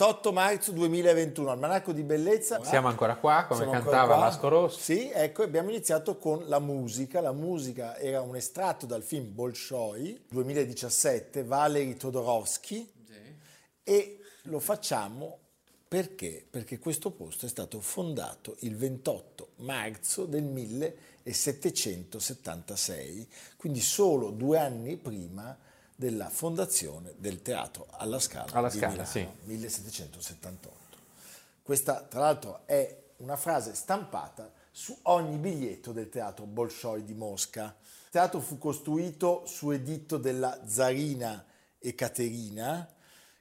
28 marzo 2021, Almanacco di Bellezza. Siamo ancora qua, come Siamo cantava Vasco Rossi. Sì, ecco, abbiamo iniziato con la musica. La musica era un estratto dal film Bolshoi 2017, Valery Todorovsky. Sì. E lo facciamo perché? Perché questo posto è stato fondato il 28 marzo del 1776, quindi solo due anni prima della fondazione del teatro alla Scala alla di Scala, Milano, sì. 1778. Questa, tra l'altro, è una frase stampata su ogni biglietto del teatro Bolshoi di Mosca. Il teatro fu costruito su editto della zarina Ekaterina,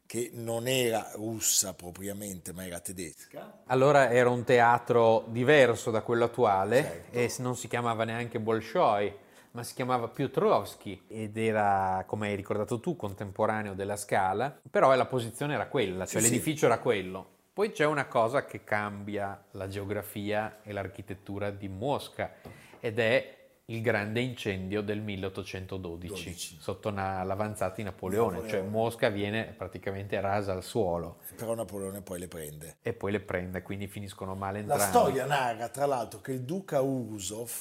che non era russa propriamente, ma era tedesca. Allora era un teatro diverso da quello attuale certo. e non si chiamava neanche Bolshoi ma si chiamava Piotrowski ed era, come hai ricordato tu, contemporaneo della Scala, però la posizione era quella, cioè sì, l'edificio sì. era quello. Poi c'è una cosa che cambia la geografia e l'architettura di Mosca ed è il grande incendio del 1812 12. sotto una, l'avanzata di Napoleone, Napoleone, cioè Mosca viene praticamente rasa al suolo. Però Napoleone poi le prende. E poi le prende, quindi finiscono male entrambi. La storia narra tra l'altro che il duca Urusov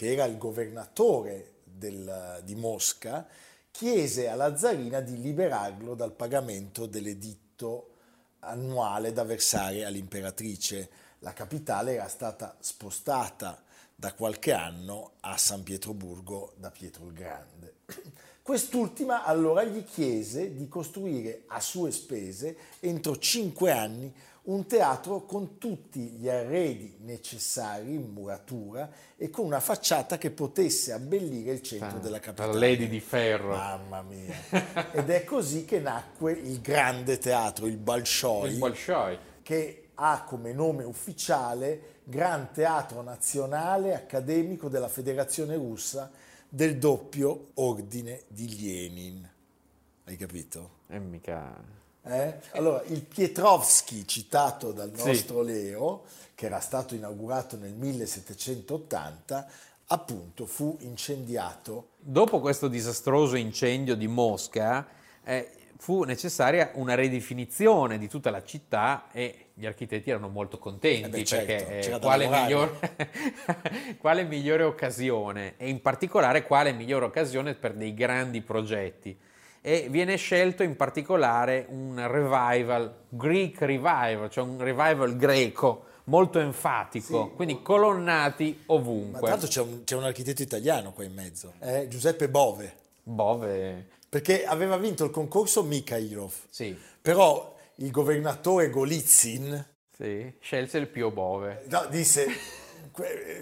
che era il governatore del, di Mosca, chiese alla zarina di liberarlo dal pagamento dell'editto annuale da versare all'imperatrice. La capitale era stata spostata da qualche anno a San Pietroburgo da Pietro il Grande. Quest'ultima allora gli chiese di costruire a sue spese entro cinque anni un teatro con tutti gli arredi necessari in muratura e con una facciata che potesse abbellire il centro ah, della capitale. La Lady di Ferro. Mamma mia. Ed è così che nacque il grande teatro, il Bolshoi, il Bolshoi. che ha come nome ufficiale Gran Teatro Nazionale Accademico della Federazione Russa del doppio ordine di Lenin. Hai capito? E eh, mica eh? Allora, il Pietrovski, citato dal nostro sì. Leo, che era stato inaugurato nel 1780, appunto fu incendiato. Dopo questo disastroso incendio di Mosca, eh, fu necessaria una ridefinizione di tutta la città e gli architetti erano molto contenti eh beh, certo, perché eh, quale, migliore, quale migliore occasione e in particolare quale migliore occasione per dei grandi progetti e viene scelto in particolare un revival, Greek revival, cioè un revival greco molto enfatico, sì. quindi colonnati ovunque. Ma tanto c'è un, c'è un, architetto italiano qua in mezzo, eh? Giuseppe Bove. Bove. Perché aveva vinto il concorso Mikhailov. Sì. Però il governatore Golitsyn... Sì, scelse il Pio Bove. No, disse,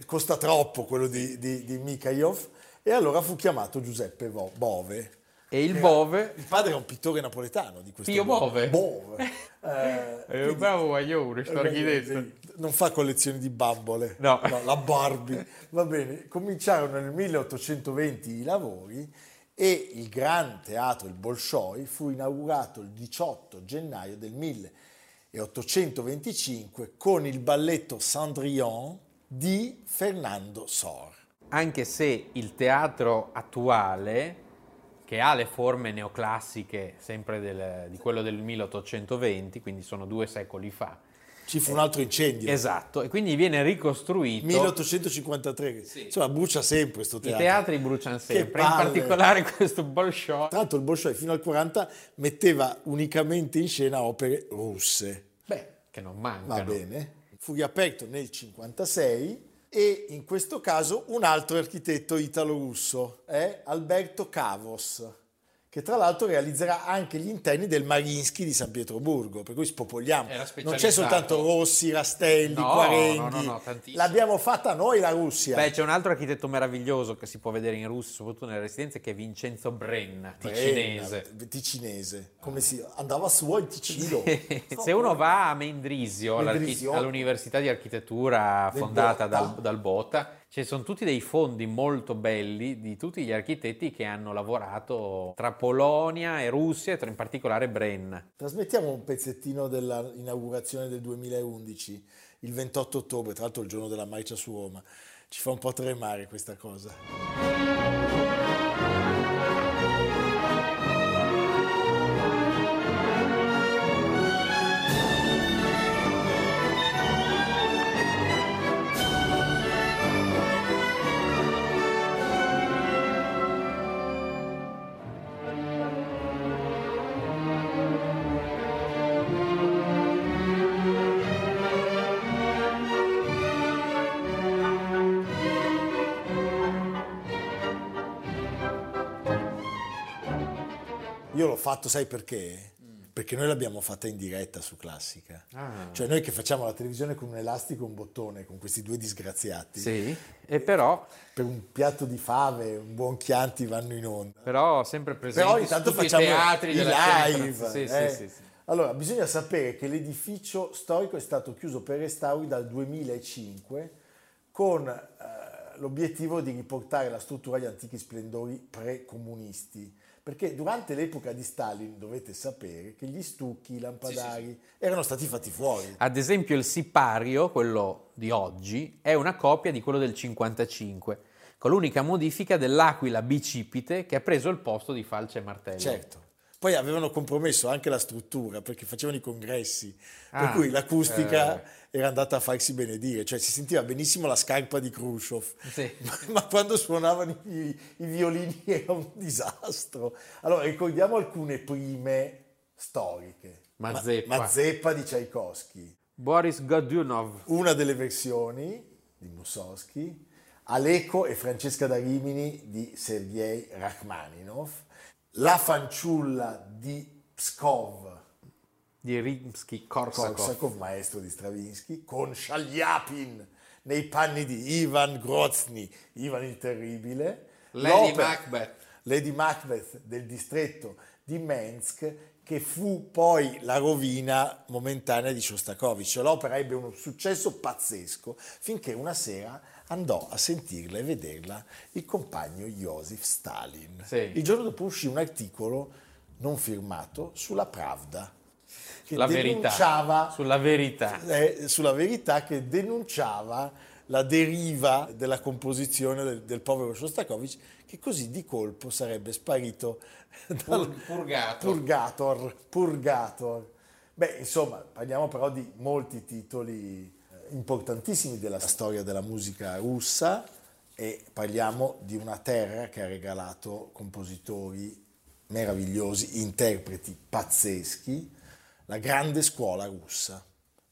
costa troppo quello di, di, di Mikhailov, e allora fu chiamato Giuseppe Bove. E il Bove. Il padre è un pittore napoletano di questo. Pio Bove. Bove. Eh, è un bravo guaglione, sto architetto. Non fa collezioni di bambole. No. no. La Barbie. Va bene. Cominciarono nel 1820 i lavori e il Gran Teatro, il Bolshoi, fu inaugurato il 18 gennaio del 1825 con il balletto Cendrillon di Fernando Sor. Anche se il teatro attuale che ha le forme neoclassiche sempre del, di quello del 1820, quindi sono due secoli fa. Ci fu un altro incendio. Esatto, e quindi viene ricostruito. 1853, sì. insomma brucia sempre questo teatro. I teatri bruciano sempre, in particolare questo Bolshoi. Tra l'altro il Bolshoi fino al 40 metteva unicamente in scena opere russe. Beh, che non mancano. Va bene. fu riaperto nel 1956 e in questo caso un altro architetto italo-russo è Alberto Cavos che tra l'altro realizzerà anche gli interni del Marinsky di San Pietroburgo, per cui spopoliamo. Non c'è soltanto Rossi, Rastelli, no, Quarenghi, no, no, l'abbiamo fatta noi la Russia. Beh, c'è un altro architetto meraviglioso che si può vedere in Russia, soprattutto nelle residenze, che è Vincenzo Brenna, ticinese. Brenna, ticinese, come si andava su in Ticino. Se uno va a Mendrisio, Mendrisio. all'università di architettura fondata dal, dal Bota, ci sono tutti dei fondi molto belli di tutti gli architetti che hanno lavorato tra Polonia e Russia, e in particolare Brenna. Trasmettiamo un pezzettino dell'inaugurazione del 2011, il 28 ottobre, tra l'altro il giorno della marcia su Roma. Ci fa un po' tremare questa cosa. Io l'ho fatto, sai perché? Perché noi l'abbiamo fatta in diretta su Classica. Ah. Cioè noi che facciamo la televisione con un elastico e un bottone, con questi due disgraziati. Sì, e però... Per un piatto di fave, un buon Chianti vanno in onda. Però sempre presenti però intanto facciamo i teatri i live. Sì, eh? sì, sì, sì. Allora, bisogna sapere che l'edificio storico è stato chiuso per restauri dal 2005 con eh, l'obiettivo di riportare la struttura agli antichi splendori pre-comunisti perché durante l'epoca di Stalin dovete sapere che gli stucchi, i lampadari sì, sì, sì. erano stati fatti fuori. Ad esempio il sipario, quello di oggi, è una copia di quello del 55, con l'unica modifica dell'aquila bicipite che ha preso il posto di falce e martello. Certo. Poi avevano compromesso anche la struttura perché facevano i congressi, ah, per cui l'acustica eh. era andata a farsi benedire, cioè si sentiva benissimo la scarpa di Khrushchev, sì. ma, ma, quando suonavano i, i, violini era un disastro. Allora ricordiamo alcune prime storiche. Mazeppa. Ma, Mazeppa di Tchaikovsky. Boris Godunov. Una delle versioni di Mussorgsky. Aleko e Francesca da Rimini di Sergei Rachmaninov la fanciulla di Pskov di Rimsky-Korsakov. Korsakov, maestro di Stravinsky, con Shalyapin nei panni di Ivan Grozny, Ivan il Terribile. Lady Macbeth. Lady Macbeth del distretto di Mensk, che fu poi la rovina momentanea di Shostakovich. L'opera ebbe un successo pazzesco finché una sera andò a sentirla e vederla il compagno Joseph Stalin. Sì. Il giorno dopo uscì un articolo non firmato sulla Pravda che la denunciava verità. sulla verità. Eh, sulla verità che denunciava la deriva della composizione del, del povero Shostakovich che così di colpo sarebbe sparito dal purgator. purgator. Purgator. Beh, insomma, parliamo però di molti titoli importantissimi della storia della musica russa e parliamo di una terra che ha regalato compositori meravigliosi, interpreti pazzeschi, la grande scuola russa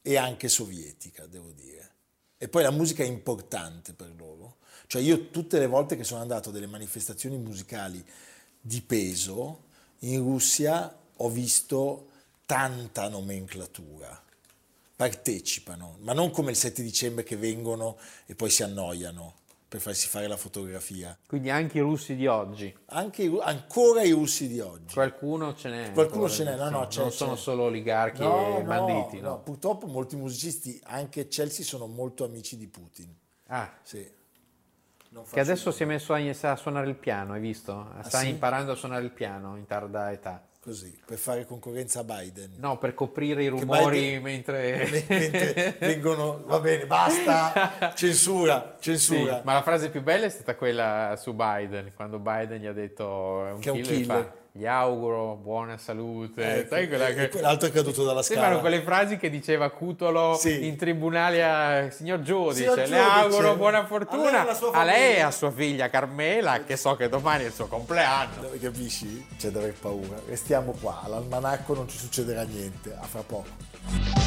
e anche sovietica, devo dire. E poi la musica è importante per loro. Cioè io tutte le volte che sono andato a delle manifestazioni musicali di peso in Russia ho visto tanta nomenclatura partecipano, ma non come il 7 dicembre che vengono e poi si annoiano per farsi fare la fotografia. Quindi anche i russi di oggi? Anche, ancora i russi di oggi. Qualcuno ce n'è. Qualcuno ce n'è, no, no, c'è, Non sono c'è. solo oligarchi no, e banditi, no, no? Purtroppo molti musicisti, anche Chelsea, sono molto amici di Putin. Ah. Sì. Che adesso si è messo a, a, suonare il piano, hai visto? Sta ah, sì? imparando a suonare il piano in tarda età così, per fare concorrenza a Biden. No, per coprire i rumori Biden, mentre... mentre... vengono... Va bene, basta, censura, censura. Sì, ma la frase più bella è stata quella su Biden, quando Biden gli ha detto... È un che killer, è un killer. Fa, gli auguro buona salute. Eh, Sai quella che... Quell'altro è caduto dalla scala. Sembrano quelle frasi che diceva Cutolo sì. in tribunale a signor giudice. Signor. Le auguro buona fortuna a lei, a lei e a sua figlia Carmela, che so che domani è il suo compleanno. Capisci? C'è da aver paura. Restiamo qua, all'almanacco non ci succederà niente. A fra poco.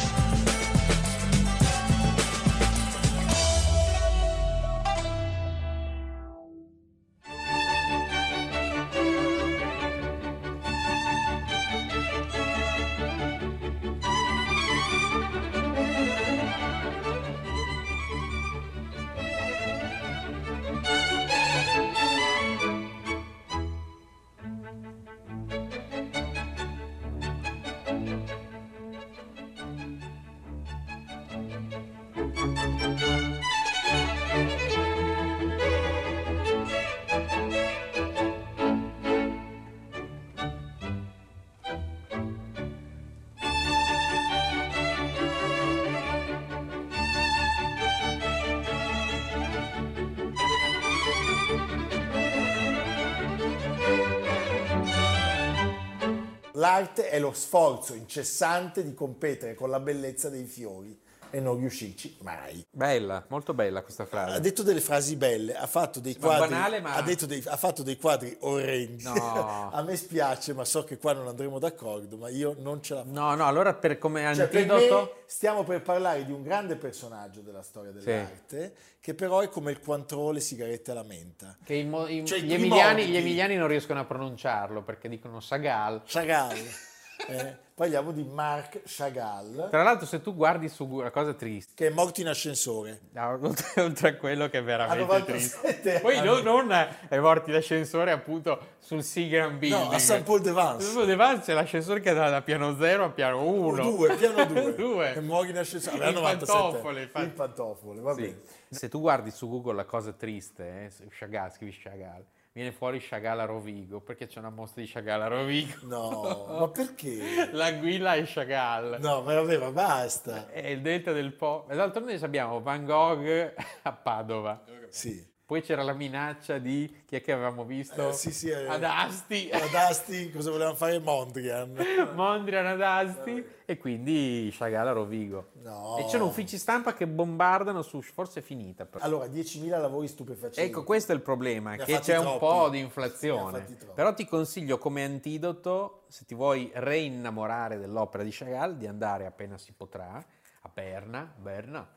L'arte è lo sforzo incessante di competere con la bellezza dei fiori e non riuscirci mai. Bella, molto bella questa frase. Ha detto delle frasi belle, ha fatto dei quadri, banale, ma... ha, dei, ha fatto dei quadri orrendi. No. a me spiace, ma so che qua non andremo d'accordo, ma io non ce la faccio. No, no, allora per come cioè, antidoto... Per stiamo per parlare di un grande personaggio della storia dell'arte, sì. che però è come il Cointreau le sigarette alla menta. Che i, i, cioè, gli, emiliani, gli, emiliani, non riescono a pronunciarlo perché dicono Chagall. Chagall. Eh, parliamo di Marc Chagall. Tra l'altro, se tu guardi su una cosa triste, che è morto in ascensore, no, oltre a quello che è veramente triste, poi non, non, è morto in ascensore, appunto sul Seagram Building. No, a St. Paul de Vance. St. Paul de Vance c'è l'ascensore che andava da piano 0 a piano 1. 2, piano 2. E muori in ascensore. In pantofole. Infatti. In pantofole, va sì. bene. Se tu guardi su Google la cosa triste, eh, Chagall, scrivi Chagall viene fuori Chagall a Rovigo perché c'è una mostra di Chagall a Rovigo. No, ma perché? L'anguilla è Chagall. No, ma vabbè, ma basta. È il delta del Po. D'altronde abbiamo Van Gogh a Padova. Sì. Poi c'era la minaccia di chi è che avevamo visto? Eh, sì, sì, eh, ad Asti. Ad Asti, cosa volevano fare? Mondrian. Mondrian ad Asti e quindi Chagall a Rovigo. No. E c'erano uffici stampa che bombardano su, forse è finita. Però. Allora, 10.000 lavori stupefacenti. Ecco, questo è il problema, che c'è troppi. un po' di inflazione. Però ti consiglio come antidoto, se ti vuoi reinnamorare dell'opera di Chagall, di andare appena si potrà a Berna, Berna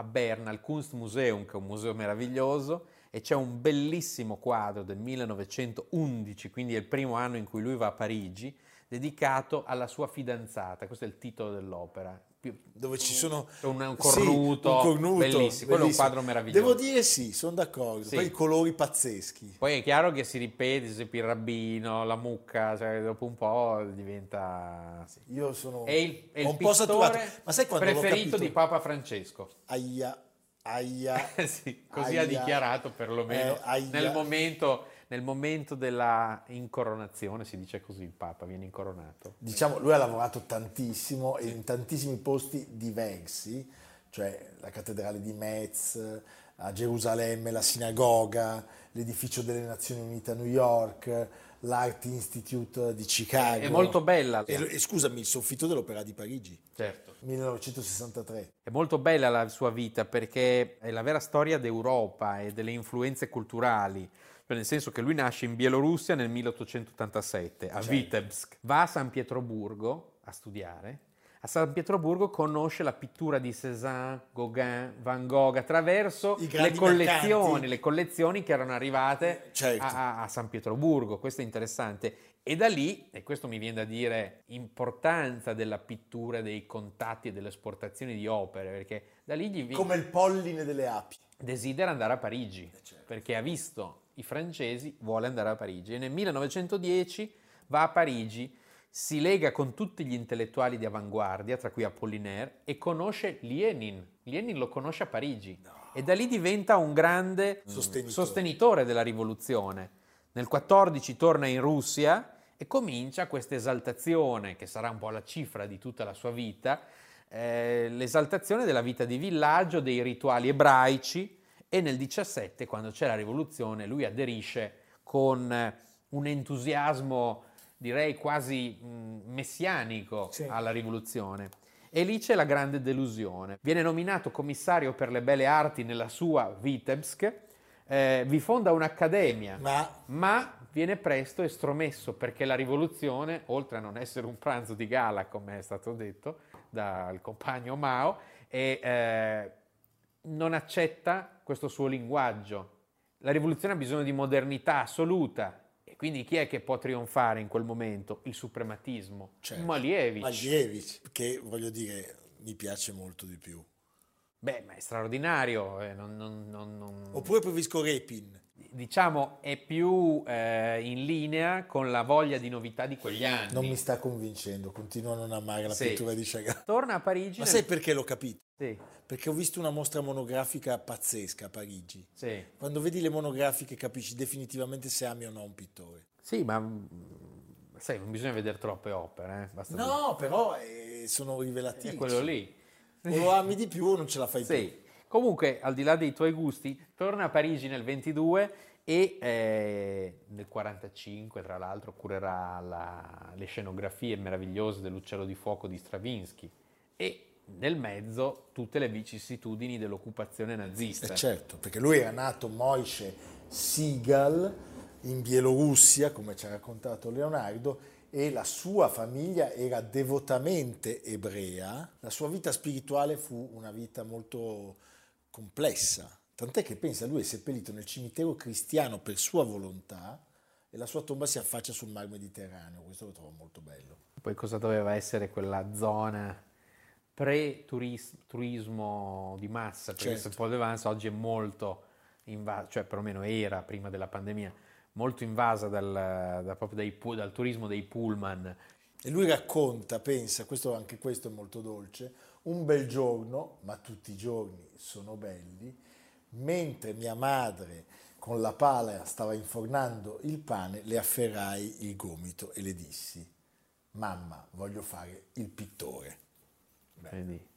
a Berna al Kunstmuseum, che è un museo meraviglioso, e c'è un bellissimo quadro del 1911, quindi è il primo anno in cui lui va a Parigi, dedicato alla sua fidanzata, questo è il titolo dell'opera. Dove ci sono un, un cornuto, sì, un cornuto bellissimo. quello è un quadro meraviglioso. Devo dire sì, sono d'accordo. Sì. Poi i colori pazzeschi. Poi è chiaro che si ripete, esempio il rabbino, la mucca, cioè dopo un po' diventa... Sì. Io sono è il, è il un po' saturato. Ma sai quando preferito di Papa Francesco. Aia Aia. sì, così aia, ha dichiarato perlomeno eh, nel, momento, nel momento della incoronazione, si dice così, il Papa viene incoronato. Diciamo, lui ha lavorato tantissimo sì. in tantissimi posti diversi, cioè la cattedrale di Metz, a Gerusalemme, la sinagoga, l'edificio delle Nazioni Unite a New York, l'Art Institute di Chicago. È molto bella. E, e scusami, il soffitto dell'Opera di Parigi. Certo. 1963. È molto bella la sua vita perché è la vera storia d'Europa e delle influenze culturali. Cioè nel senso che lui nasce in Bielorussia nel 1887 a certo. Vitebsk, va a San Pietroburgo a studiare a San Pietroburgo conosce la pittura di Cézanne, Gauguin, Van Gogh attraverso le collezioni, le collezioni, che erano arrivate certo. a, a, San Pietroburgo. Questo è interessante. E da lì, e questo mi viene da dire, importanza della pittura, dei contatti e delle esportazioni di opere, perché da lì gli viene... Come il polline delle api. Desidera andare a Parigi, eh, certo. perché ha visto i francesi, vuole andare a Parigi. E nel 1910 va a Parigi si lega con tutti gli intellettuali di avanguardia, tra cui Apollinaire, e conosce Lenin. Lenin lo conosce a Parigi no. e da lì diventa un grande sostenitore. sostenitore della rivoluzione. Nel 14 torna in Russia e comincia questa esaltazione, che sarà un po' la cifra di tutta la sua vita, eh, l'esaltazione della vita di villaggio, dei rituali ebraici e nel 17, quando c'è la rivoluzione, lui aderisce con un entusiasmo direi quasi messianico sì. alla rivoluzione. E lì c'è la grande delusione. Viene nominato commissario per le belle arti nella sua Vitebsk, eh, vi fonda un'accademia, ma... ma... viene presto estromesso perché la rivoluzione, oltre a non essere un pranzo di gala, come è stato detto dal compagno Mao, e, eh, non accetta questo suo linguaggio. La rivoluzione ha bisogno di modernità assoluta quindi chi è che può trionfare in quel momento? Il suprematismo. Certo. Malievic. Malievic, che voglio dire, mi piace molto di più. Beh, ma è straordinario. Eh, non, non, non, Oppure preferisco Repin. Diciamo è più eh, in linea con la voglia di novità di quegli anni. Non mi sta convincendo, continuo a non amare la sì. pittura di Chagall. Torna a Parigi. Ma nel... sai perché l'ho capito? Sì. Perché ho visto una mostra monografica pazzesca a Parigi. Sì. Quando vedi le monografiche capisci definitivamente se ami o no un pittore. Sì, ma mm, sai, non bisogna vedere troppe opere. Eh? No, dire. però eh, sono rivelativi. È quello lì. O lo ami di più o non ce la fai sì. più. Comunque, al di là dei tuoi gusti, torna a Parigi nel 22 e eh, nel 1945 tra l'altro curerà la, le scenografie meravigliose dell'Uccello di Fuoco di Stravinsky e nel mezzo tutte le vicissitudini dell'occupazione nazista. Eh certo, perché lui era nato Moishe Sigal in Bielorussia, come ci ha raccontato Leonardo, e la sua famiglia era devotamente ebrea. La sua vita spirituale fu una vita molto complessa, tant'è che pensa lui è seppellito nel cimitero cristiano per sua volontà e la sua tomba si affaccia sul mar Mediterraneo, questo lo trovo molto bello. Poi cosa doveva essere quella zona pre-turismo di massa, perché certo. Paul de Vance oggi è molto invasa, cioè perlomeno era prima della pandemia, molto invasa dal, da, proprio dai, dal turismo dei pullman. E lui racconta, pensa, questo, anche questo è molto dolce, un bel giorno, ma tutti i giorni sono belli, mentre mia madre con la pala stava infornando il pane, le afferrai il gomito e le dissi, mamma, voglio fare il pittore.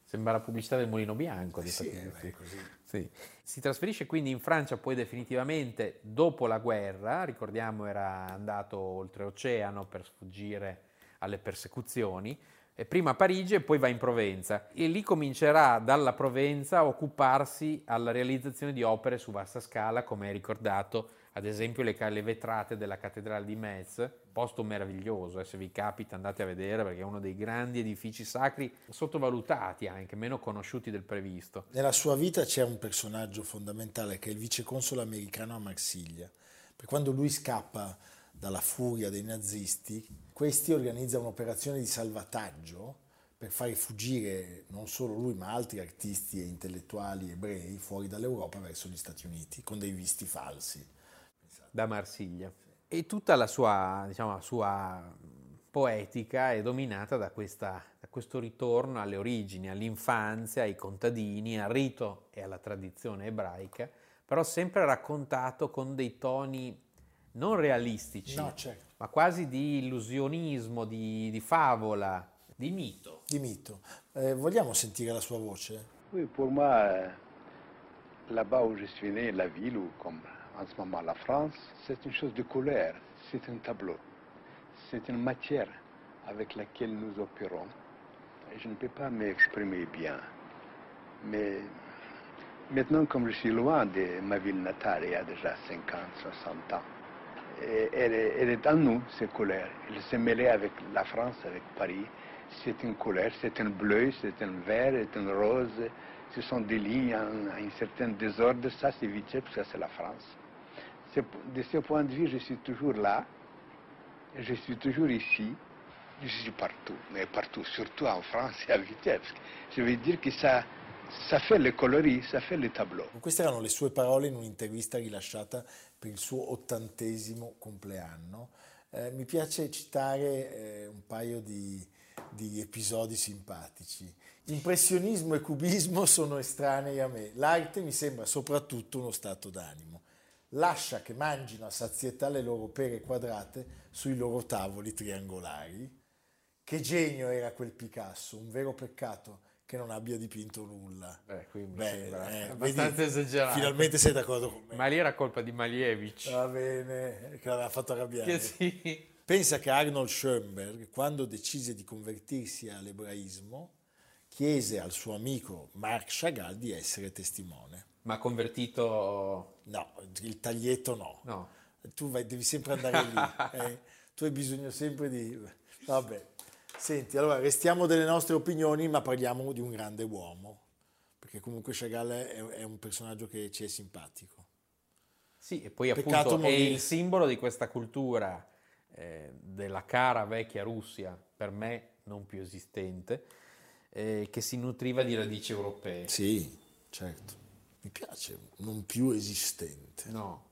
Sembra la pubblicità del Mulino Bianco. Di sì, beh, così. Sì. Si trasferisce quindi in Francia poi definitivamente dopo la guerra, ricordiamo era andato oltreoceano per sfuggire alle persecuzioni, e prima a Parigi e poi va in Provenza e lì comincerà dalla Provenza a occuparsi alla realizzazione di opere su vasta scala, come hai ricordato ad esempio le, le vetrate della cattedrale di Metz, posto meraviglioso, eh, se vi capita andate a vedere perché è uno dei grandi edifici sacri sottovalutati anche, meno conosciuti del previsto. Nella sua vita c'è un personaggio fondamentale che è il viceconsole americano a Marsiglia, perché quando lui scappa dalla furia dei nazisti, questi organizzano un'operazione di salvataggio per fare fuggire non solo lui ma altri artisti e intellettuali ebrei fuori dall'Europa verso gli Stati Uniti con dei visti falsi da Marsiglia. E tutta la sua, diciamo, la sua poetica è dominata da, questa, da, questo ritorno alle origini, all'infanzia, ai contadini, al rito e alla tradizione ebraica, però sempre raccontato con dei toni non realistici, no, certo. ma quasi di illusionismo, di, di favola, di mito. Di mito. Eh, vogliamo sentire la sua voce? Oui, pour moi, là-bas où je suis né, la ville où, comme en ce moment la France, c'est une chose de couleur, c'est un tableau, c'est une matière avec laquelle nous opérons. Je ne peux pas m'exprimer bien. Mais maintenant, comme je suis loin de ma ville natale, il y a déjà 50, 60 ans, elle, elle est en nous, cette couleur. Elle s'est mêlée avec la France, avec Paris. C'est une couleur, c'est un bleu, c'est un vert, c'est un rose. Ce sont des lignes en, un certain désordre. Ça, c'est Vichy, ça, c'est la France de ce point de vue, je suis toujours là, je suis toujours ici, je suis partout, mais partout, surtout en France e a Vitebsk. Je veux dire che ça, ça fait le coloris, ça fait le tableau. Queste erano le sue parole in un'intervista rilasciata per il suo ottantesimo compleanno. Eh, mi piace citare eh, un paio di, di episodi simpatici. Impressionismo e cubismo sono estranei a me. L'arte mi sembra soprattutto uno stato d'animo lascia che mangino a sazietà le loro pere quadrate sui loro tavoli triangolari. Che genio era quel Picasso, un vero peccato che non abbia dipinto nulla. Eh, Beh, eh, abbastanza vedi, esagerato. Finalmente sei d'accordo con me. Ma lì era colpa di Malievich. Va bene, che l'aveva fatto arrabbiare. Che sì. Pensa che Arnold Schoenberg, quando decise di convertirsi all'ebraismo, chiese al suo amico Marc Chagall di essere testimone. Ma convertito... No, il taglietto no. no. Tu vai, devi sempre andare lì. Eh? Tu hai bisogno sempre di... Vabbè. Senti, allora restiamo delle nostre opinioni, ma parliamo di un grande uomo. Perché comunque Chagall è, è un personaggio che ci è simpatico. Sì, e poi Peccato appunto è il simbolo di questa cultura eh, della cara vecchia Russia, per me non più esistente, eh, che si nutriva di radici europee. Sì, certo mi piace, non più esistente. No.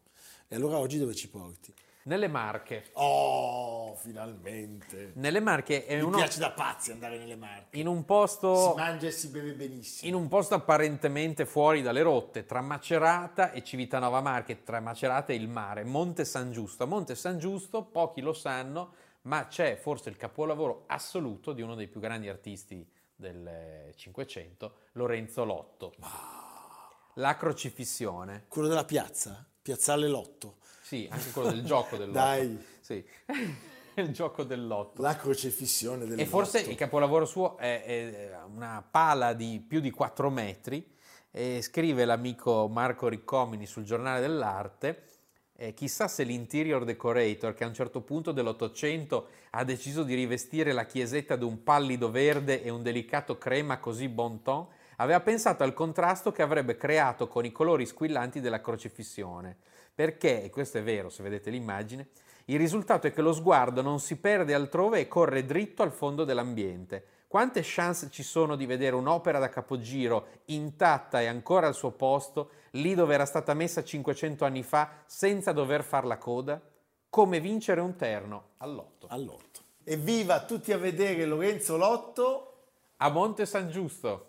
E allora oggi dove ci porti? Nelle Marche. Oh, finalmente. Nelle Marche è Mi uno... piace da pazzi andare nelle Marche. In un posto... Si mangia e si beve benissimo. In un posto apparentemente fuori dalle rotte, tra Macerata e Civitanova Marche, tra Macerata e il mare, Monte San Giusto. A Monte San Giusto, pochi lo sanno, ma c'è forse il capolavoro assoluto di uno dei più grandi artisti del Cinquecento, Lorenzo Lotto. Wow la crocifissione. Quello della piazza? Piazzale Lotto. Sì, anche quello del gioco del lotto. Dai. Sì. il gioco del lotto. La crocefissione del E forse lotto. il capolavoro suo è, è una pala di più di 4 metri e scrive l'amico Marco Riccomini sul giornale dell'arte eh, chissà se l'interior decorator che a un certo punto dell'Ottocento ha deciso di rivestire la chiesetta d'un pallido verde e un delicato crema così bon ton aveva pensato al contrasto che avrebbe creato con i colori squillanti della crocifissione perché, e questo è vero se vedete l'immagine, il risultato è che lo sguardo non si perde altrove e corre dritto al fondo dell'ambiente. Quante chance ci sono di vedere un'opera da capogiro intatta e ancora al suo posto, lì dove era stata messa 500 anni fa, senza dover far la coda? Come vincere un terno all'otto. All'otto. Evviva tutti a vedere Lorenzo Lotto A Monte San Giusto,